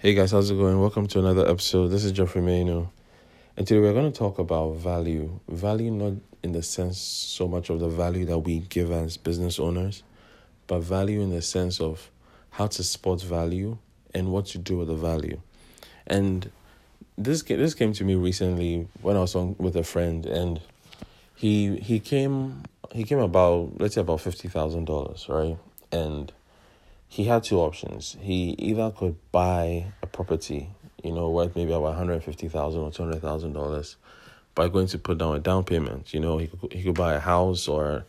Hey guys, how's it going? Welcome to another episode. This is Geoffrey Maino. And today we're going to talk about value. Value, not in the sense so much of the value that we give as business owners, but value in the sense of how to spot value and what to do with the value. And this this came to me recently when I was on with a friend, and he he came he came about let's say about fifty thousand dollars, right? And he had two options. He either could buy a property, you know, worth maybe about one hundred fifty thousand or two hundred thousand dollars, by going to put down a down payment. You know, he could he could buy a house or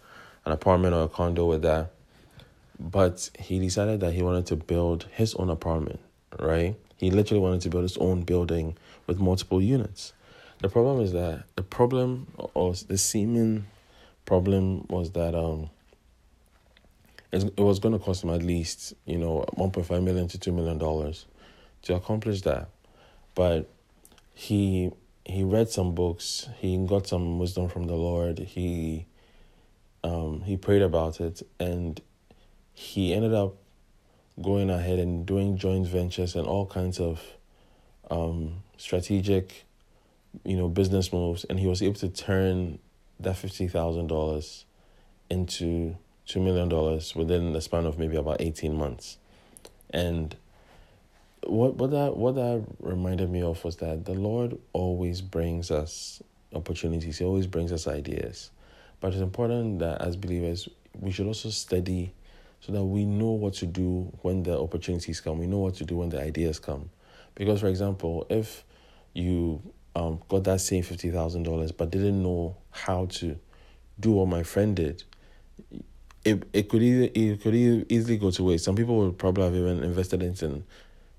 an apartment or a condo with that. But he decided that he wanted to build his own apartment, right? He literally wanted to build his own building with multiple units. The problem is that the problem or the seeming problem was that um it was going to cost him at least you know 1.5 million to 2 million dollars to accomplish that. But he he read some books. He got some wisdom from the lord. He um he prayed about it. And he ended up going ahead and doing joint ventures and all kinds of um strategic you know business moves. And he was able to turn that $50,000 into two million dollars within the span of maybe about eighteen months, and what what that what that reminded me of was that the Lord always brings us opportunities. He always brings us ideas, but it's important that as believers we should also study so that we know what to do when the opportunities come. We know what to do when the ideas come, because for example, if you um, got that same fifty thousand dollars but didn't know how to do what my friend did, it it could either it could easily go to waste. Some people would probably have even invested in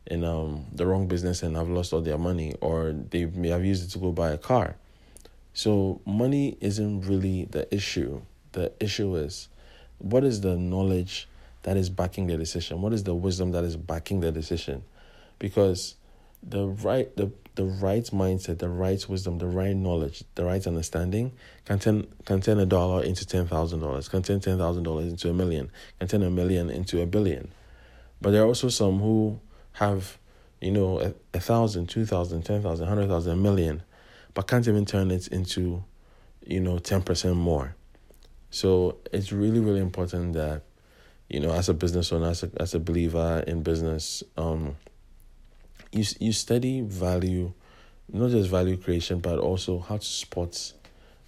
in um the wrong business and have lost all their money, or they may have used it to go buy a car. So money isn't really the issue. The issue is what is the knowledge that is backing the decision? What is the wisdom that is backing the decision? Because the right the the right mindset, the right wisdom, the right knowledge, the right understanding can turn can turn a dollar into ten thousand dollars, can turn ten thousand dollars into a million, can turn a million into a billion. But there are also some who have, you know, a, a thousand, two thousand, ten thousand, hundred thousand, a million, but can't even turn it into, you know, ten percent more. So it's really, really important that, you know, as a business owner, as a as a believer in business, um, you you study value, not just value creation, but also how to spot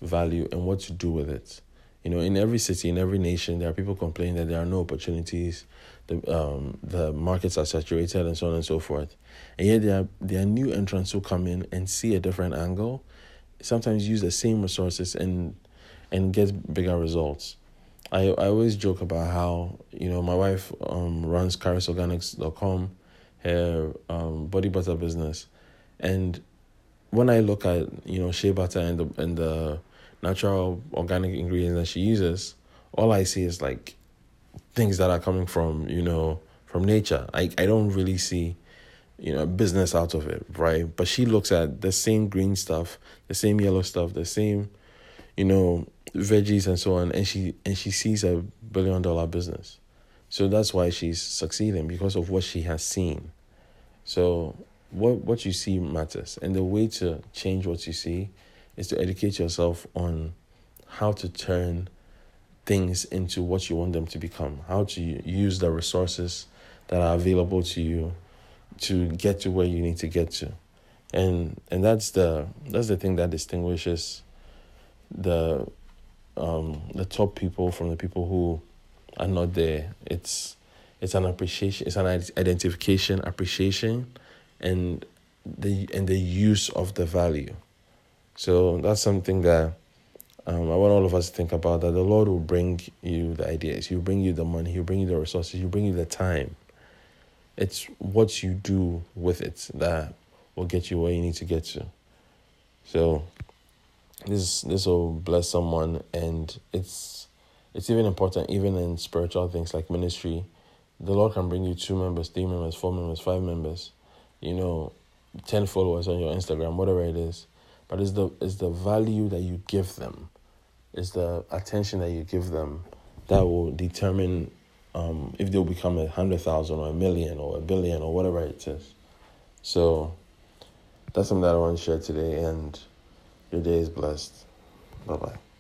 value and what to do with it. You know, in every city, in every nation, there are people complaining that there are no opportunities, the um the markets are saturated, and so on and so forth. And yet there are there are new entrants who come in and see a different angle, sometimes use the same resources and and get bigger results. I I always joke about how you know my wife um runs carisorganics.com her um, body butter business, and when I look at you know shea butter and the and the natural organic ingredients that she uses, all I see is like things that are coming from you know from nature. I I don't really see you know business out of it, right? But she looks at the same green stuff, the same yellow stuff, the same you know veggies and so on, and she and she sees a billion dollar business. So that's why she's succeeding because of what she has seen. So what what you see matters, and the way to change what you see is to educate yourself on how to turn things into what you want them to become, how to use the resources that are available to you to get to where you need to get to. And and that's the that's the thing that distinguishes the um the top people from the people who are not there. It's it's an appreciation, it's an identification, appreciation, and the and the use of the value. So that's something that um, I want all of us to think about. That the Lord will bring you the ideas, He'll bring you the money, He'll bring you the resources, He'll bring you the time. It's what you do with it that will get you where you need to get to. So this this will bless someone and it's it's even important even in spiritual things like ministry. The Lord can bring you two members, three members, four members, five members, you know, ten followers on your Instagram, whatever it is. But it's the it's the value that you give them, it's the attention that you give them that will determine um, if they'll become a hundred thousand or a million or a billion or whatever it is. So that's something that I want to share today, and your day is blessed. Bye bye.